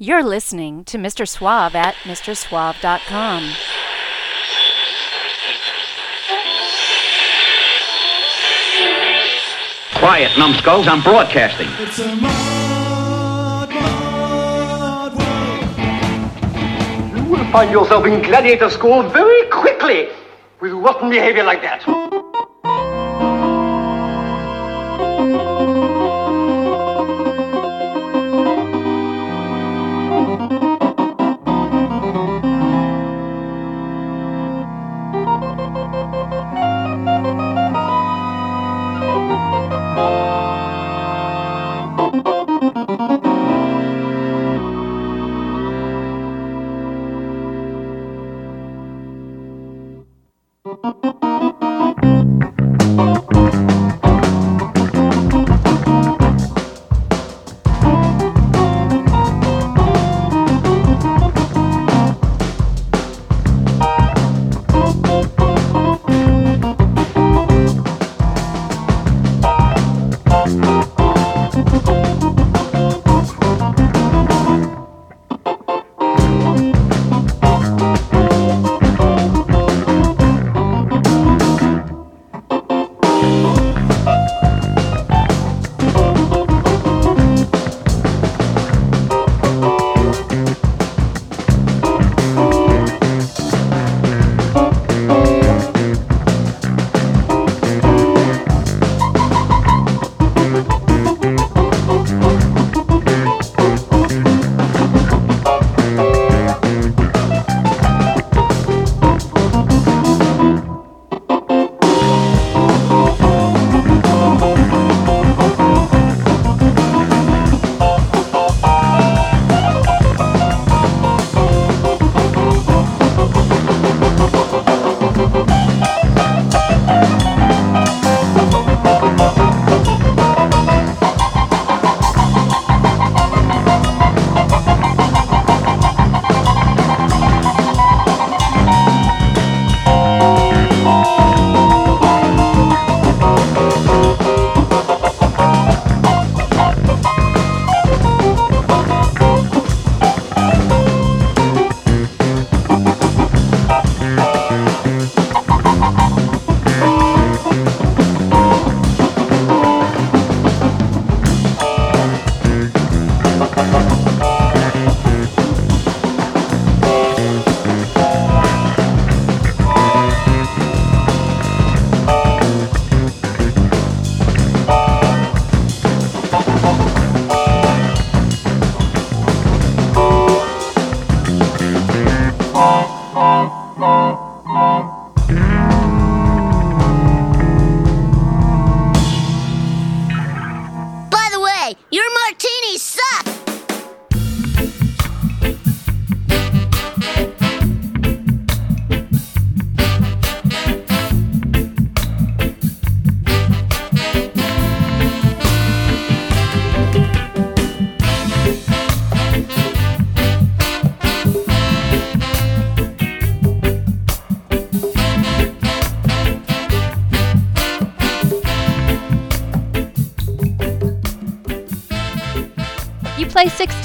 You're listening to Mr. Suave at MrSuave.com. Quiet, numbskulls. I'm broadcasting. It's a mod, mod world. You will find yourself in gladiator school very quickly with rotten behavior like that.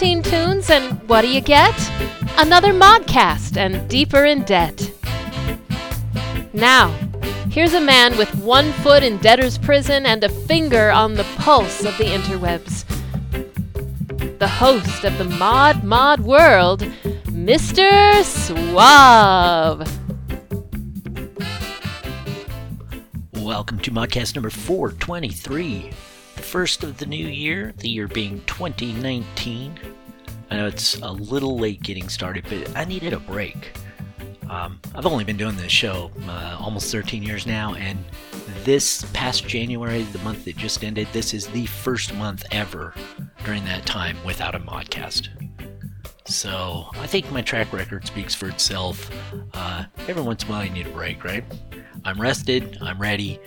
15 tunes, and what do you get? Another modcast and deeper in debt. Now, here's a man with one foot in debtor's prison and a finger on the pulse of the interwebs. The host of the Mod Mod World, Mr. Suave. Welcome to modcast number 423 first of the new year, the year being 2019. I know it's a little late getting started, but I needed a break. Um, I've only been doing this show uh, almost 13 years now, and this past January, the month that just ended, this is the first month ever during that time without a modcast. So I think my track record speaks for itself. Uh, every once in a while, you need a break, right? I'm rested, I'm ready,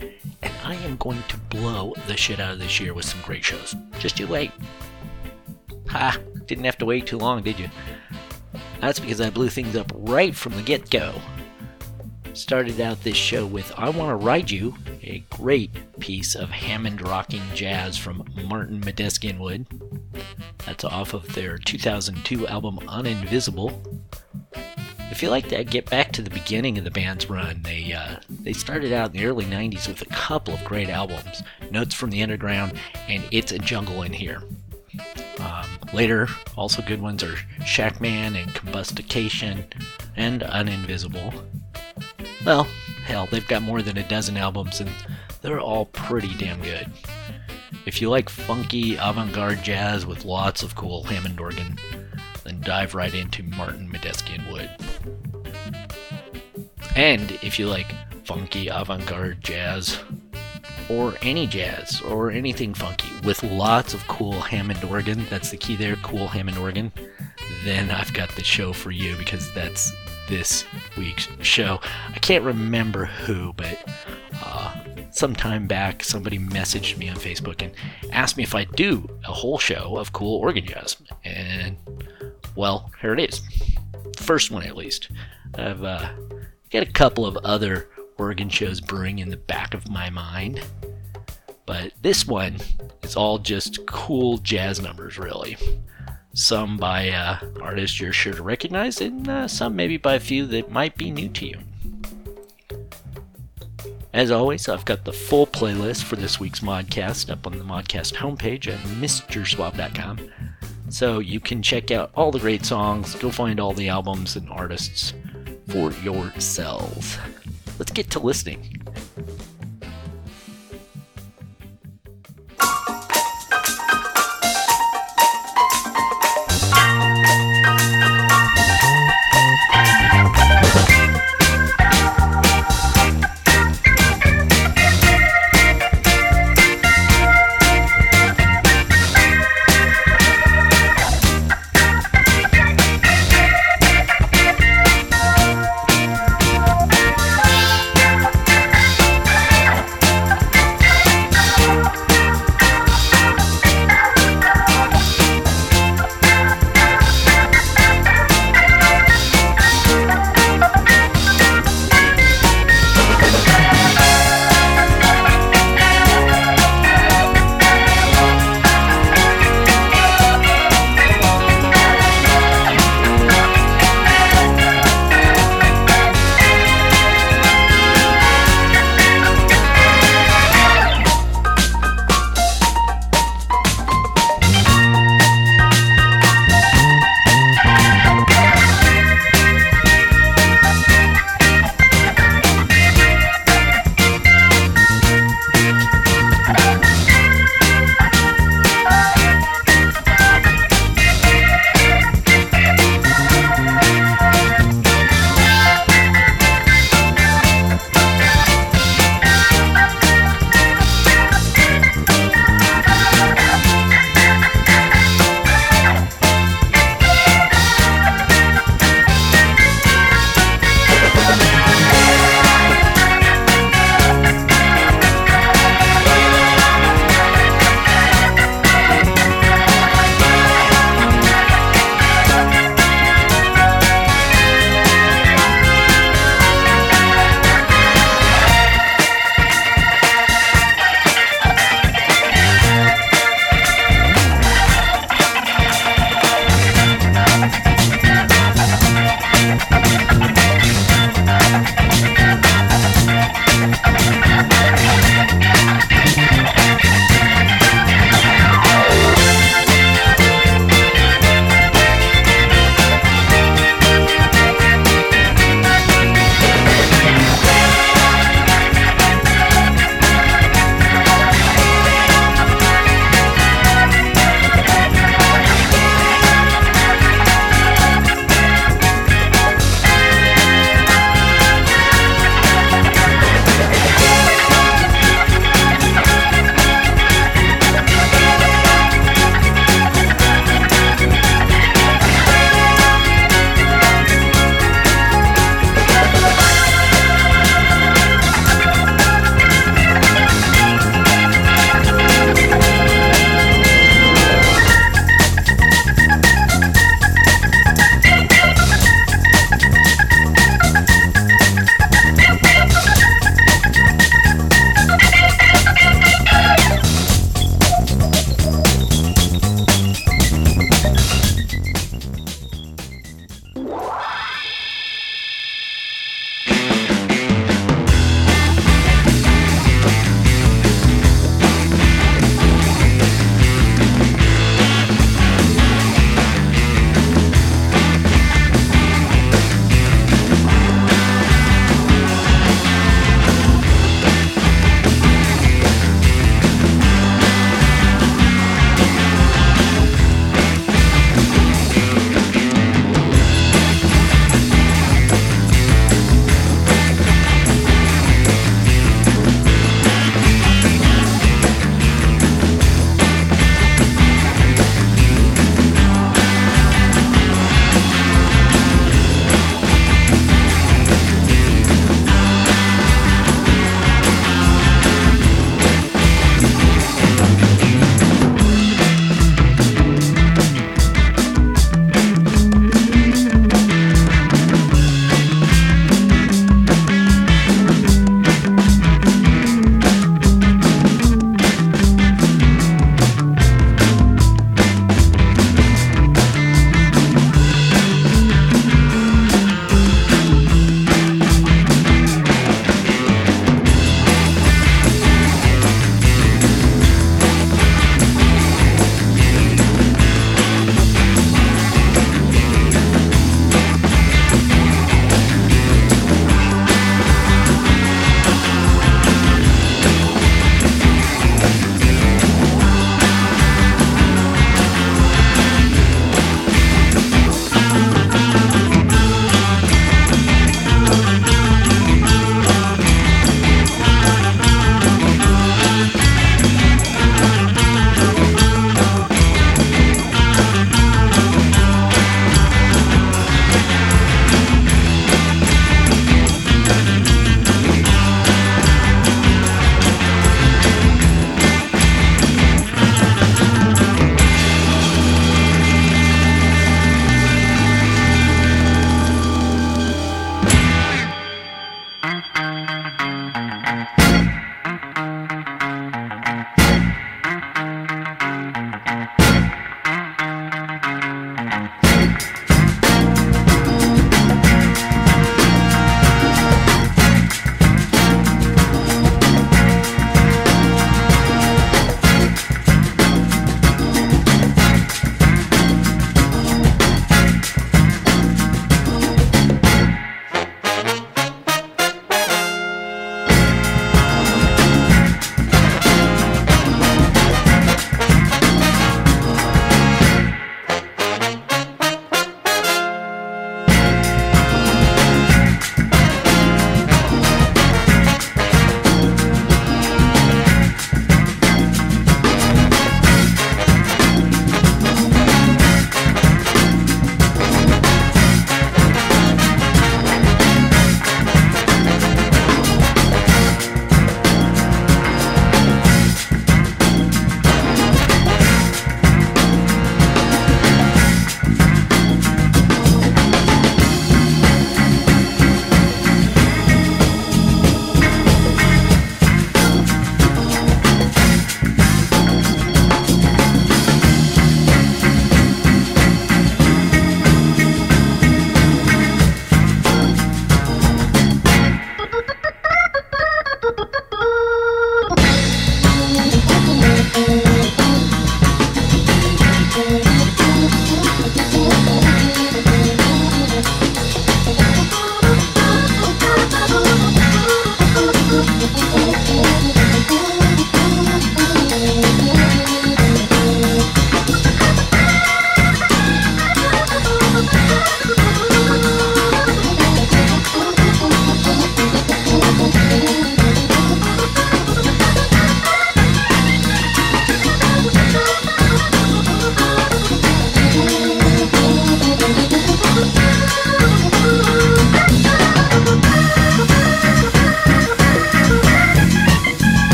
and I am going to blow the shit out of this year with some great shows. Just you wait. Ha! Didn't have to wait too long, did you? That's because I blew things up right from the get go. Started out this show with I Want to Ride You, a great piece of Hammond rocking jazz from Martin Medeski and Wood. That's off of their 2002 album Uninvisible. If you like that, get back to the beginning of the band's run. They uh, they started out in the early 90s with a couple of great albums, Notes from the Underground and It's a Jungle in Here. Um, later, also good ones are Shackman and Combustication and Uninvisible. Well, hell, they've got more than a dozen albums and they're all pretty damn good. If you like funky avant garde jazz with lots of cool Hammond organ, then dive right into Martin Medeski and Wood. And if you like funky avant garde jazz, or any jazz, or anything funky with lots of cool Hammond organ, that's the key there, cool Hammond organ, then I've got the show for you because that's this week's show. I can't remember who, but uh, some time back, somebody messaged me on Facebook and asked me if I'd do a whole show of cool organ jazz. And, well, here it is. First one, at least. I've uh, got a couple of other organ shows brewing in the back of my mind. But this one is all just cool jazz numbers, really. Some by uh, artists you're sure to recognize, and uh, some maybe by a few that might be new to you. As always, I've got the full playlist for this week's Modcast up on the Modcast homepage at MrSuave.com. So you can check out all the great songs, go find all the albums and artists for yourselves. Let's get to listening.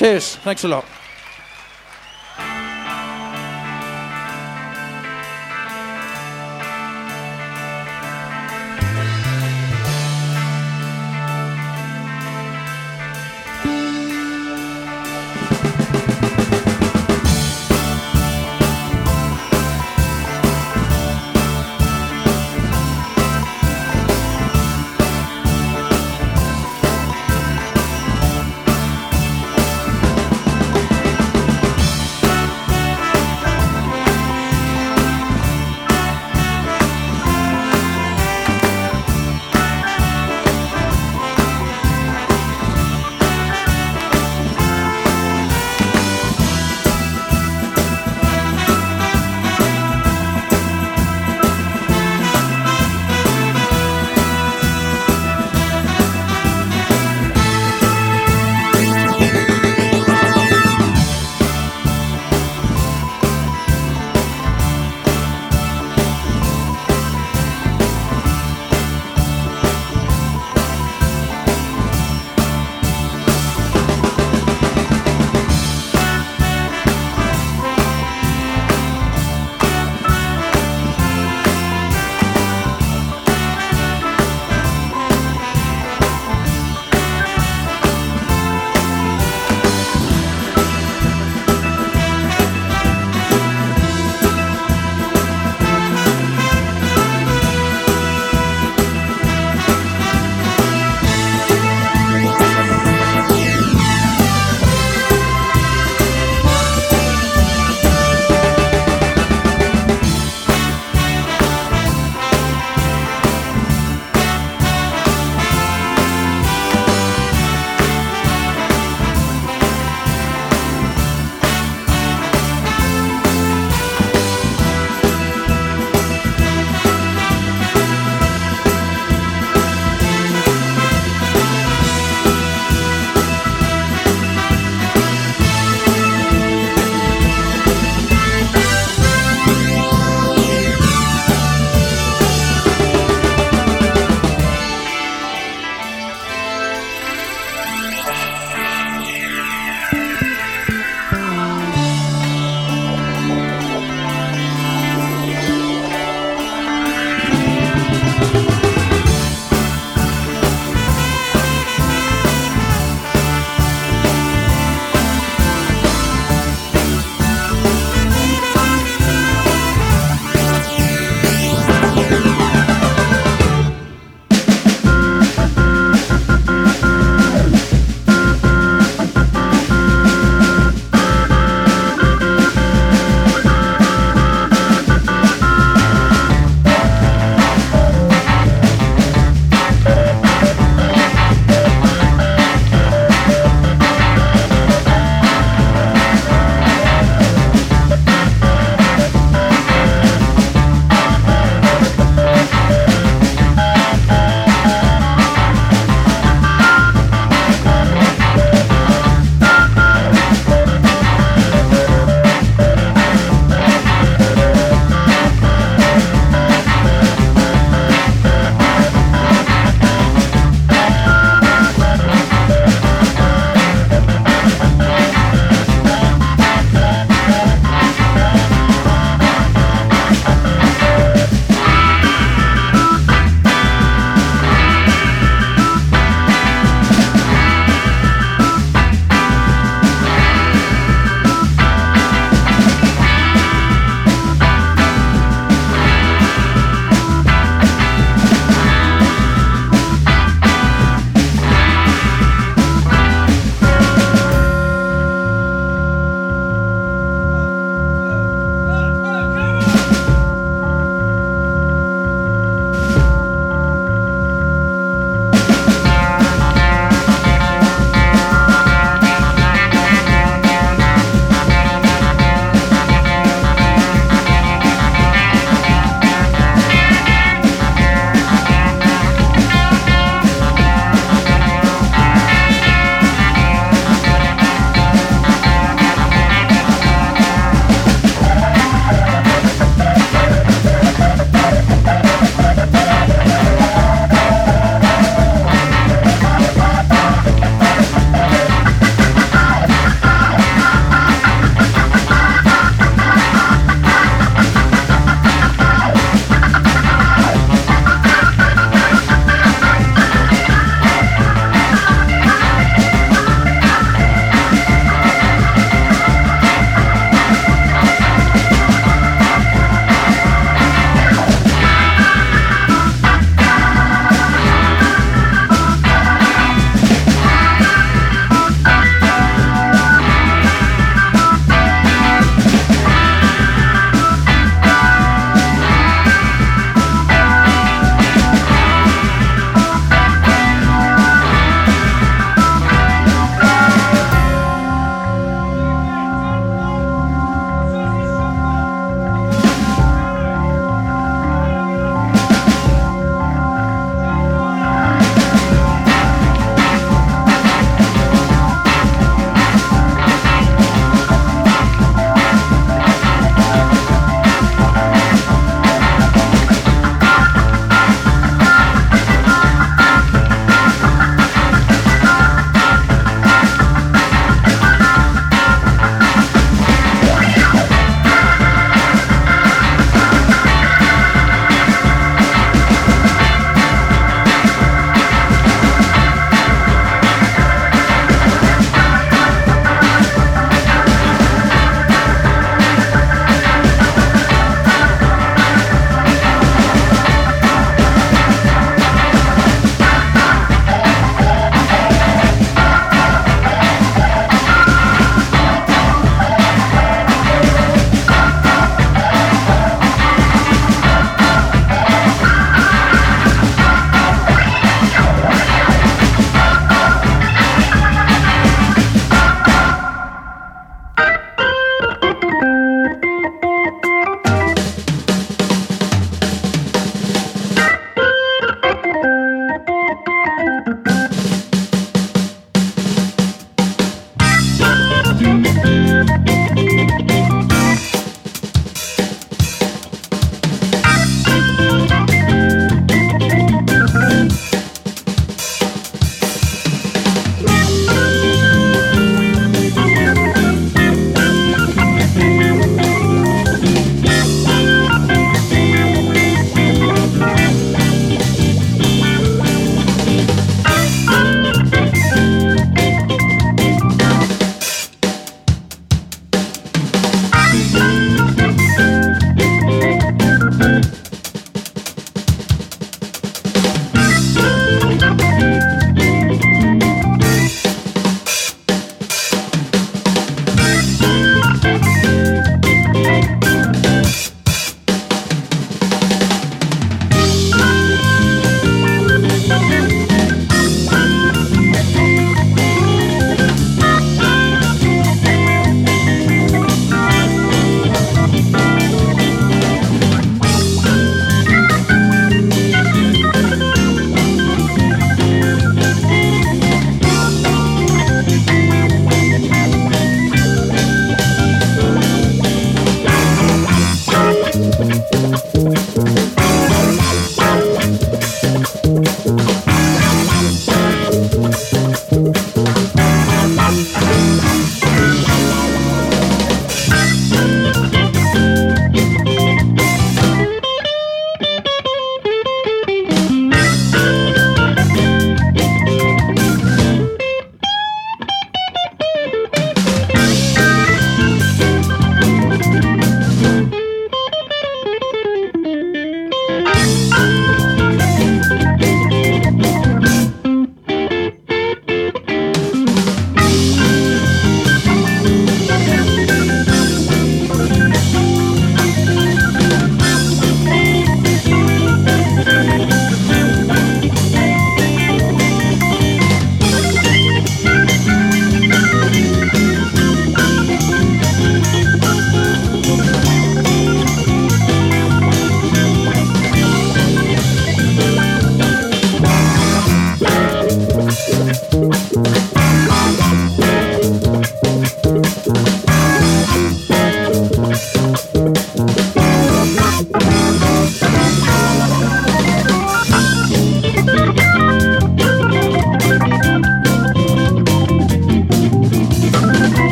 Cheers. Thanks a lot.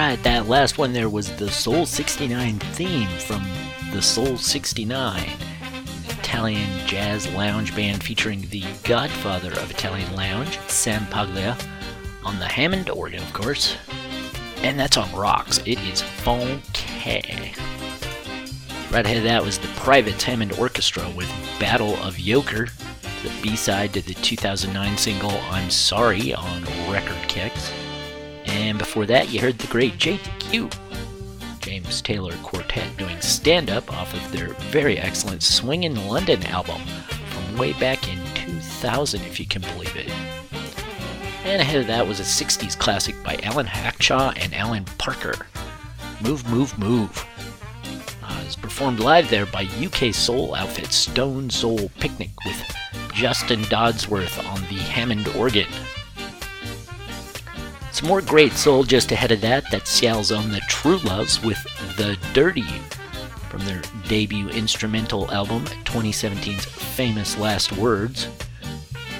Last one there was the Soul 69 theme from the Soul 69, Italian jazz lounge band featuring the godfather of Italian lounge, Sam Paglia, on the Hammond organ, of course. And that's on rocks. It is funky. Right ahead of that was the Private Hammond Orchestra with Battle of Yoker, the B-side to the 2009 single I'm Sorry on Record Kicks. And before that, you heard the great JTQ, James Taylor Quartet, doing stand up off of their very excellent Swing in London album from way back in 2000, if you can believe it. And ahead of that was a 60s classic by Alan Hawkshaw and Alan Parker Move, Move, Move. Uh, it was performed live there by UK soul outfit Stone Soul Picnic with Justin Dodsworth on the Hammond organ. Some more great soul just ahead of that. That's Seattle's own The True Loves with The Dirty from their debut instrumental album, 2017's famous Last Words.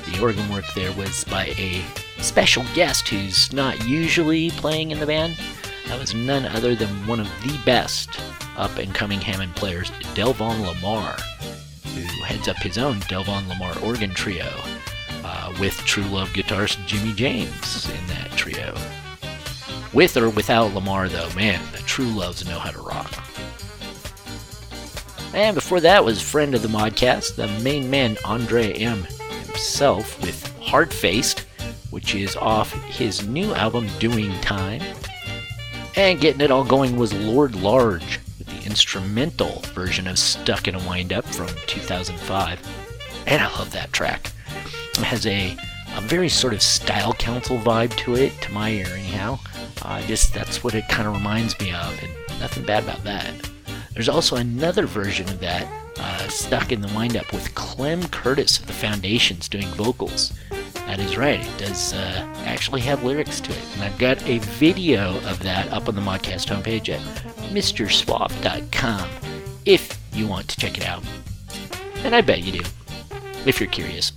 The organ work there was by a special guest who's not usually playing in the band. That was none other than one of the best up and coming Hammond players, Delvon Lamarr, who heads up his own Delvon Lamarr organ trio with True Love guitarist Jimmy James in that trio. With or without Lamarr, though, man, the True Loves know how to rock. And before that was friend of the modcast, the main man Andre M himself with Hard Faced, which is off his new album Doing Time. And getting it all going was Lord Large with the instrumental version of Stuck in a Wind Up from 2005. And I love that track. Has a, a very sort of style council vibe to it, to my ear anyhow. Uh, just that's what it kind of reminds me of, and nothing bad about that. There's also another version of that, uh, Stuck in the Wind Up, with Clem Curtis of the Foundations doing vocals. That is right, it does uh, actually have lyrics to it. And I've got a video of that up on the Modcast homepage at MrSuave.com if you want to check it out. And I bet you do, if you're curious.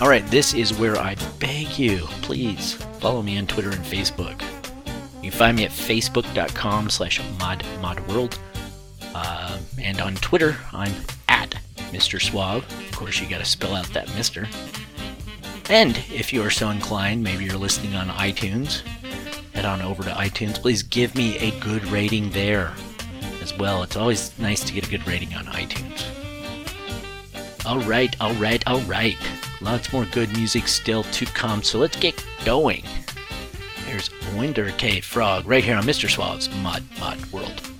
Alright, this is where I beg you, please follow me on Twitter and Facebook. You can find me at facebook.com slash modmodworld. Uh, and on Twitter, I'm at Mr. Suave. Of course, you gotta spell out that Mr. And if you are so inclined, maybe you're listening on iTunes, head on over to iTunes. Please give me a good rating there as well. It's always nice to get a good rating on iTunes. Alright, alright, alright. Lots more good music still to come, so let's get going. Here's Wynder K. Frog right here on Mr. Suave's Mod Mod World.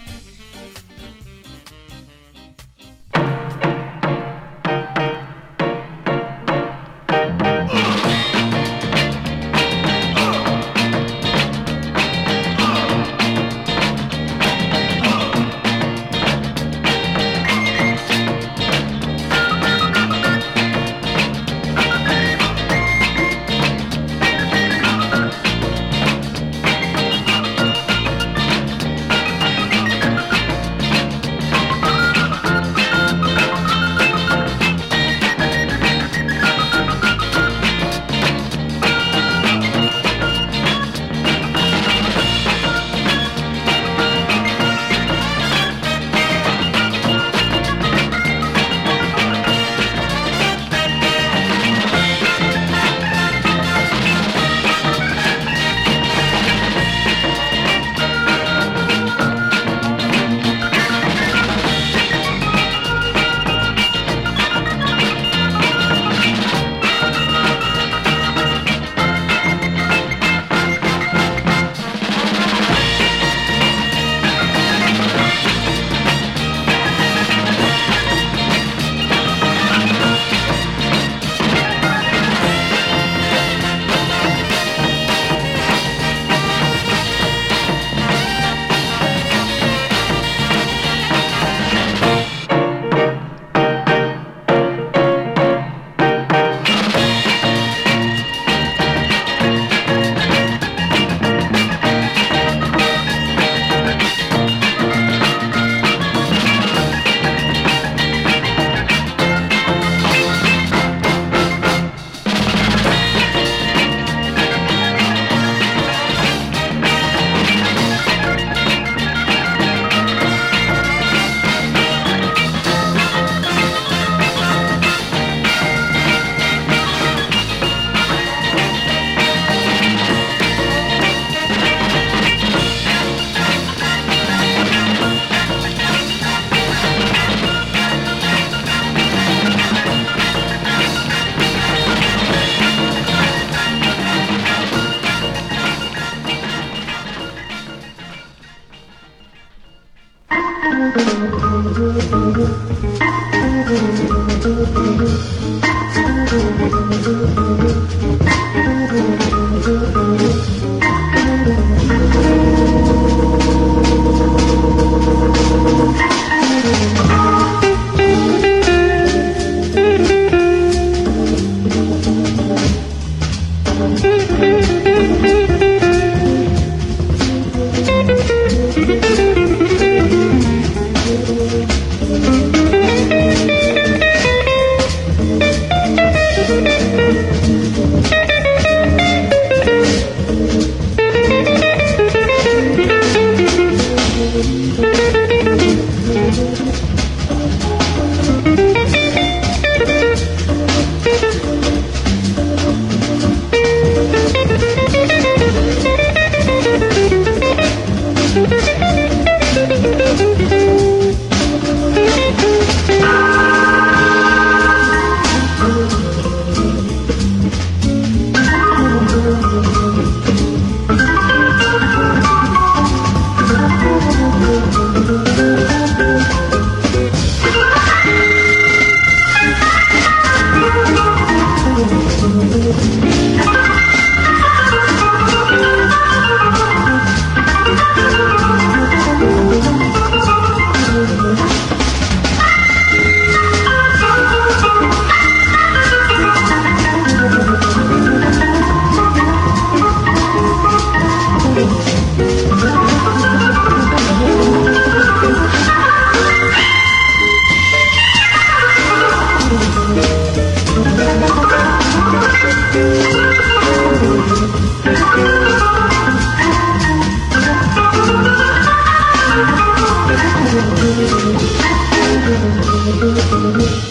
Thank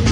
you.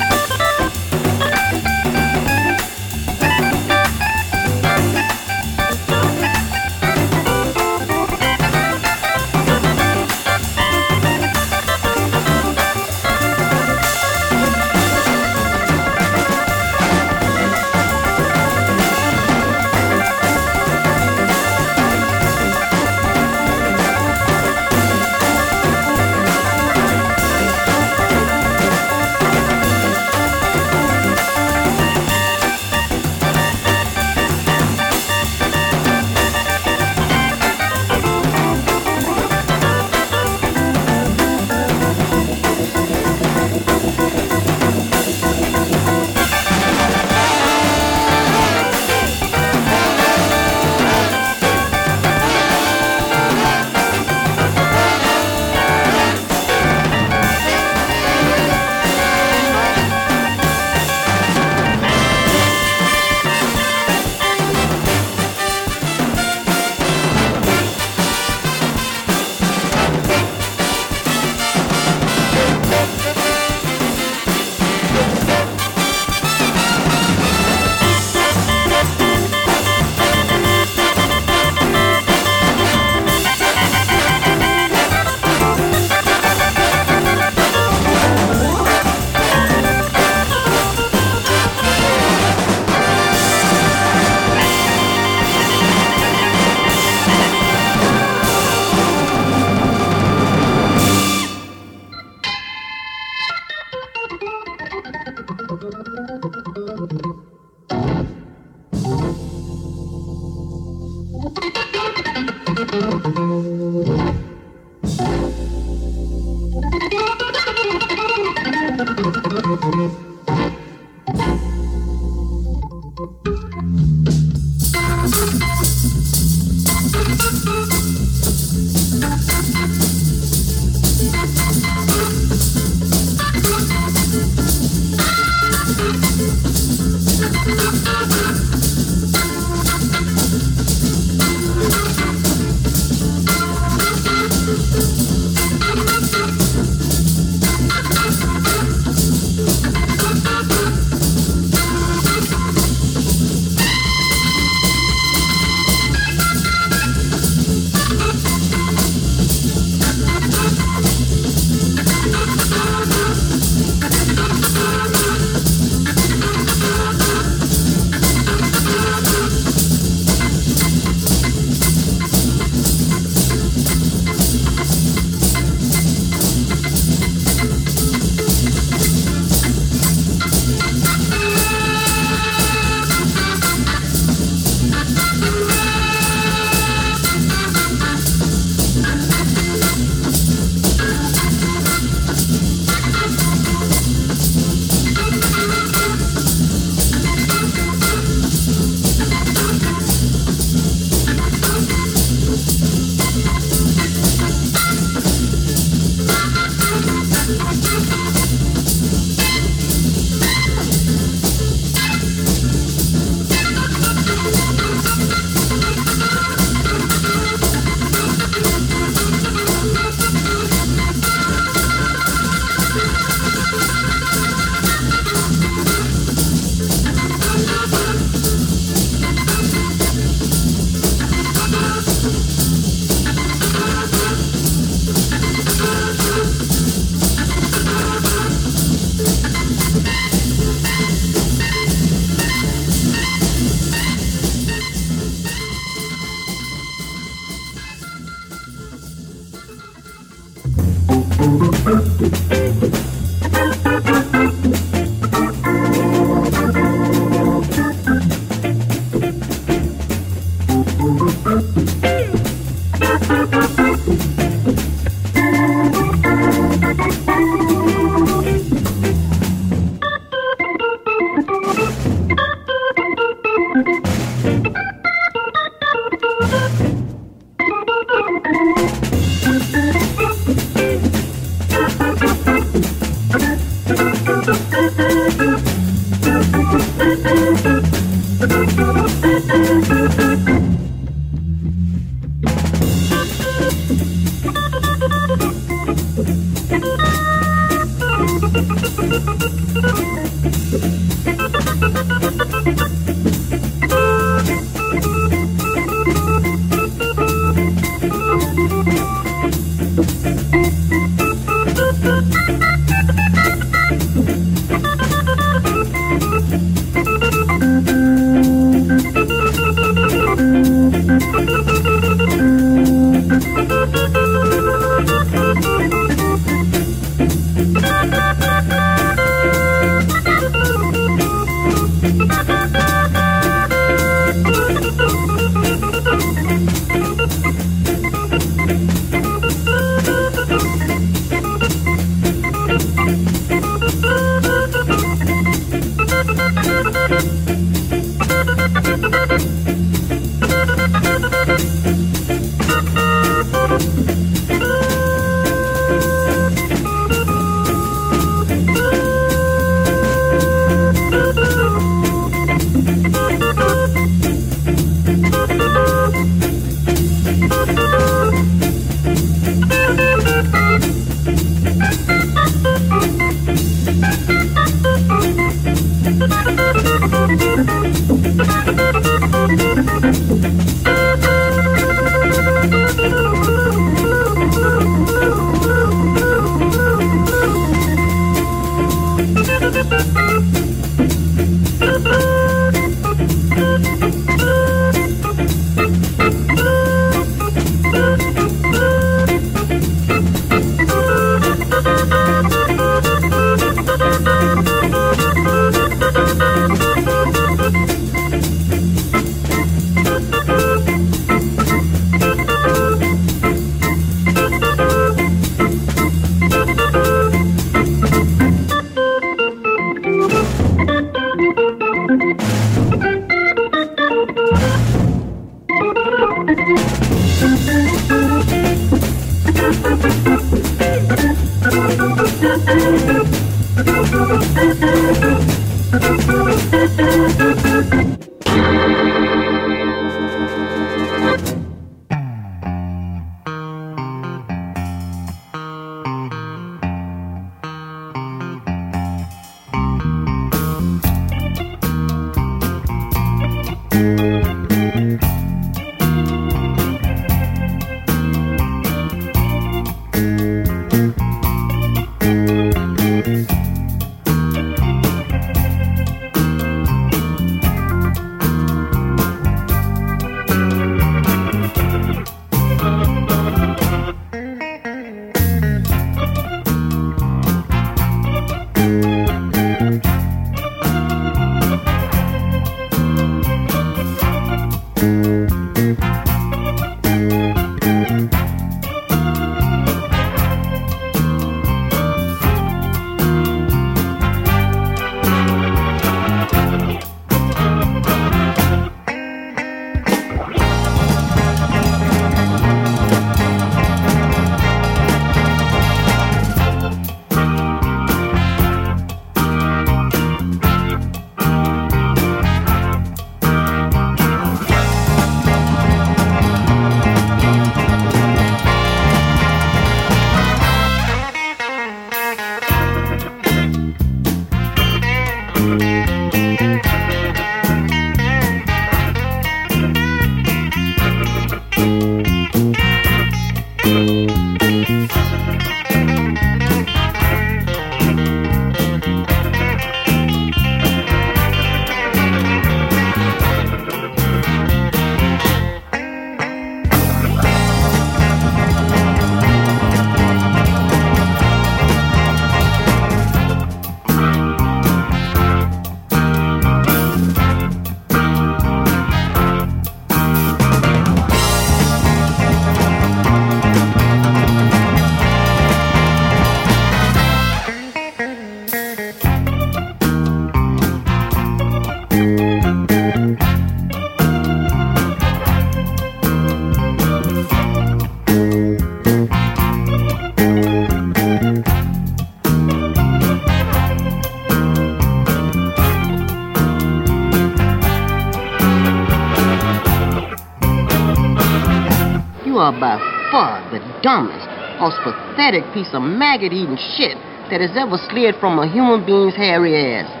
Are by far the dumbest, most pathetic piece of maggot eating shit that has ever slid from a human being's hairy ass.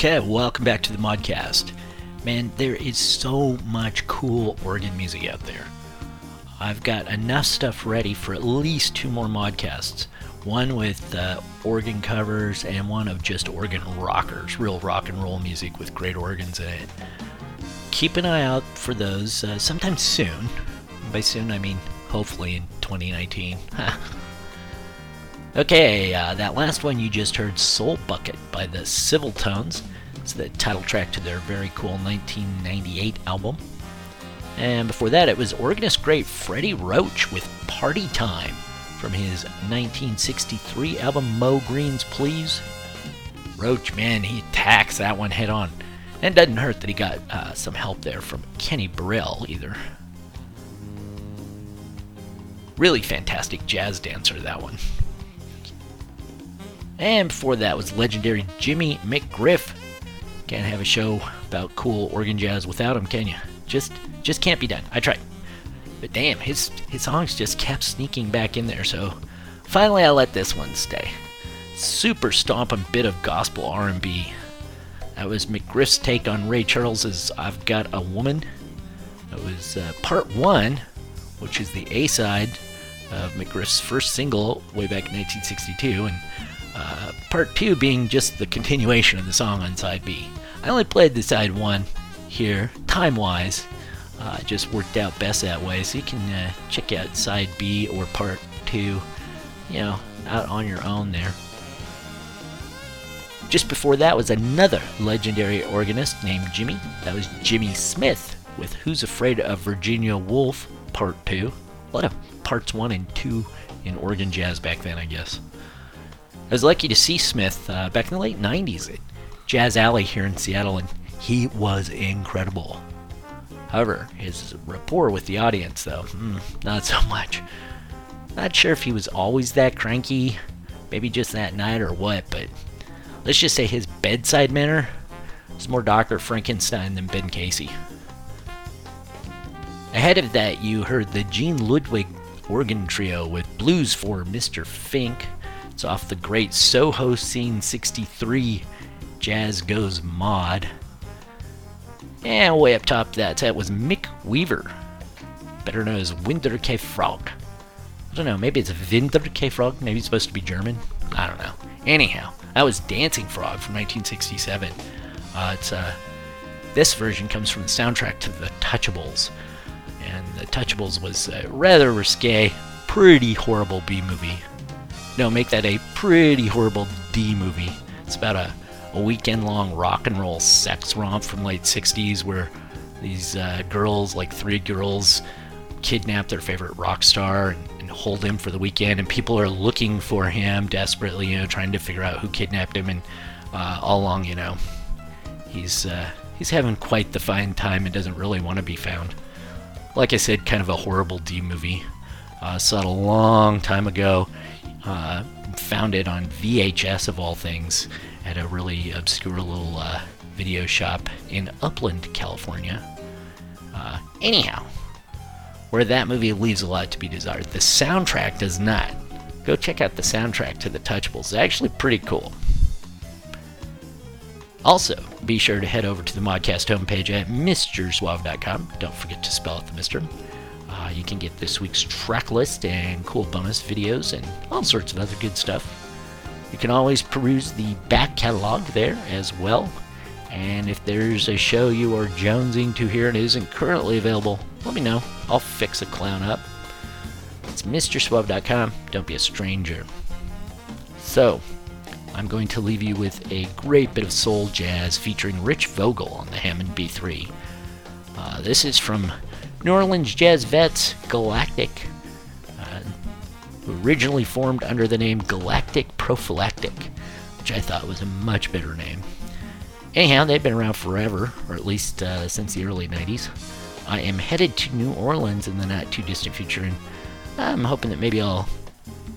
Okay, welcome back to the Modcast. Man, there is so much cool organ music out there. I've got enough stuff ready for at least two more Modcasts. One with uh, organ covers and one of just organ rockers, real rock and roll music with great organs in it. Keep an eye out for those uh, sometime soon. By soon, I mean hopefully in 2019. Okay, uh, that last one you just heard, Soul Bucket by the Civil Tones. It's the title track to their very cool 1998 album. And before that, it was organist great Freddie Roach with Party Time from his 1963 album Mo Green's Please. Roach, man, he attacks that one head on. And doesn't hurt that he got uh, some help there from Kenny Burrell either. Really fantastic jazz dancer, that one. And before that was legendary Jimmy McGriff. Can't have a show about cool organ jazz without him, can you? Just just can't be done. I tried. But damn, his his songs just kept sneaking back in there, so finally I let this one stay. Super stomping bit of gospel R&B. That was McGriff's take on Ray Charles's "I've Got a Woman." That was uh, part one, which is the A-side of McGriff's first single way back in 1962, and uh, part two being just the continuation of the song on side B. I only played the side one here, time wise. Uh, just worked out best that way, so you can uh, check out side B or part two, you know, out on your own there. Just before that was another legendary organist named Jimmy. That was Jimmy Smith with Who's Afraid of Virginia Woolf, part two. A lot of parts one and two in organ jazz back then, I guess. I was lucky to see Smith uh, back in the late 90s at Jazz Alley here in Seattle, and he was incredible. However, his rapport with the audience, though, mm, not so much. Not sure if he was always that cranky, maybe just that night or what, but let's just say his bedside manner is more Dr. Frankenstein than Ben Casey. Ahead of that, you heard the Gene Ludwig organ trio with Blues for Mr. Fink. It's off the great Soho Scene 63 Jazz Goes Mod. And way up top that set was Mick Weaver, better known as Winterke Frog. I don't know, maybe it's Winterke Frog, maybe it's supposed to be German. I don't know. Anyhow, that was Dancing Frog from 1967. Uh, it's uh, this version comes from the soundtrack to The Touchables, and The Touchables was a rather risque, pretty horrible B movie. No, make that a pretty horrible D movie. It's about a a weekend long rock and roll sex romp from late 60s where these uh, girls, like three girls, kidnap their favorite rock star and, and, hold him for the weekend, and people are looking for him desperately, you know, trying to figure out who kidnapped him, and uh, all along, you know, he's uh, he's having quite the fine time and doesn't really want to be found. Like I said, kind of a horrible D movie. Uh, saw it a long time ago. Uh, found it on VHS of all things at a really obscure little uh, video shop in Upland, California. Uh, anyhow, where that movie leaves a lot to be desired. The soundtrack does not. Go check out the soundtrack to The Touchables. It's actually pretty cool. Also, be sure to head over to the Modcast homepage at MrSuave.com. Don't forget to spell out the Mr. Uh, you can get this week's track list and cool bonus videos and all sorts of other good stuff. You can always peruse the back catalog there as well. And if there's a show you are jonesing to hear and isn't currently available, let me know. I'll fix a clown up. It's MrSuave.com. Don't be a stranger. So, I'm going to leave you with a great bit of soul jazz featuring Rich Vogel on the Hammond B3. Uh, this is from New Orleans Jazz Vets Galactic. Uh, originally formed under the name Galactic Prophylactic, which I thought was a much better name. Anyhow, they've been around forever, or at least uh, since the early 90s. I am headed to New Orleans in the not too distant future, and I'm hoping that maybe I'll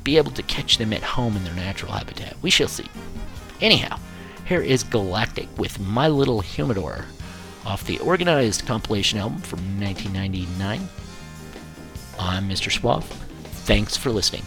be able to catch them at home in their natural habitat. We shall see. Anyhow, here is Galactic with My Little Humidor off the Organized compilation album from 1999. I'm Mr. Suave. Thanks for listening.